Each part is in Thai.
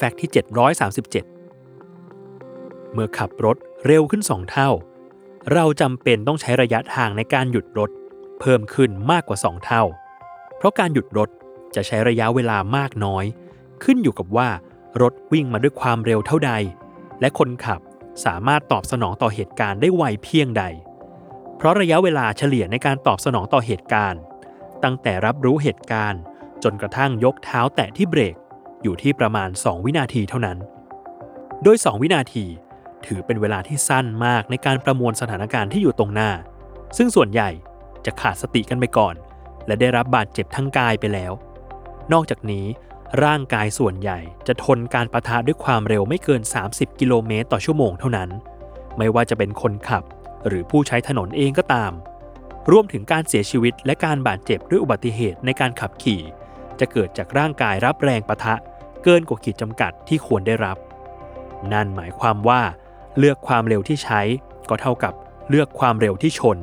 แฟกต์ที่ 737 เมื่อขับรถเร็วขึ้น 2 เท่า เราจำเป็นต้องใช้ระยะทางในการหยุดรถ เพิ่มขึ้นมากกว่า 2 เท่า เพราะการหยุดรถจะใช้ระยะเวลามากน้อย ขึ้นอยู่กับว่ารถวิ่งมาด้วยความเร็วเท่าใด และคนขับสามารถตอบสนองต่อเหตุการณ์ได้ไวเพียงใด เพราะระยะเวลาเฉลี่ยในการตอบสนองต่อเหตุการณ์ ตั้งแต่รับรู้เหตุการณ์ จนกระทั่งยกเท้าแตะที่เบรก อยู่ที่ประมาณ 2 วินาทีเท่านั้น โดย 2 วินาที ถือเป็นเวลาที่สั้นมากในการประมวลสถานการณ์ที่อยู่ตรงหน้า ซึ่งส่วนใหญ่จะขาดสติกันไปก่อน และได้รับบาดเจ็บทั้งกายไปแล้ว นอกจากนี้ ร่างกายส่วนใหญ่จะทนการประทะด้วยความเร็วไม่เกิน 30 กิโลเมตรต่อชั่วโมงเท่านั้น ไม่ว่าจะเป็นคนขับ หรือผู้ใช้ถนนเองก็ตาม รวมถึงการเสียชีวิตและการบาดเจ็บด้วยอุบัติเหตุในการขับขี่ จะเกิดจากร่างกายรับแรงประทะ เกินกว่าขีดจำกัดที่ควรได้รับ นั่นหมายความว่า เลือกความเร็วที่ใช้ก็เท่ากับเลือกความเร็วที่ชน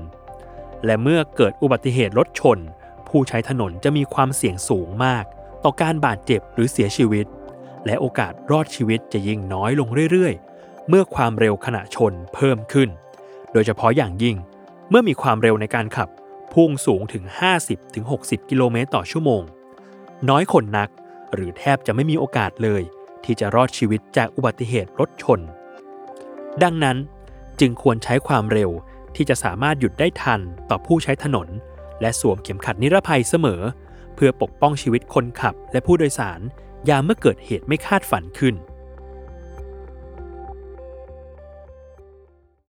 และเมื่อเกิดอุบัติเหตุรถชน ผู้ใช้ถนนจะมีความเสี่ยงสูงมาก ต่อการบาดเจ็บหรือเสียชีวิต และโอกาสรอดชีวิตจะยิ่งน้อยลงเรื่อยๆ เมื่อความเร็วขณะชนเพิ่มขึ้น โดยเฉพาะอย่างยิ่ง เมื่อมีความเร็วในการขับพุ่งสูงถึง 50-60 กิโลเมตรต่อชั่วโมง น้อยคนนัก หรือแทบจะไม่มีโอกาสเลย ที่จะรอดชีวิตจากอุบัติเหตุรถชน ดังนั้นจึงควรใช้ความเร็วที่จะสามารถหยุดได้ทันต่อผู้ใช้ถนน และสวมเข็มขัดนิรภัยเสมอ เพื่อปกป้องชีวิตคนขับและผู้โดยสารยามเมื่อเกิดเหตุไม่คาดฝันขึ้น